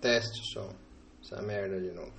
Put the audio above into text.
Teste o som. Essa merda de novo.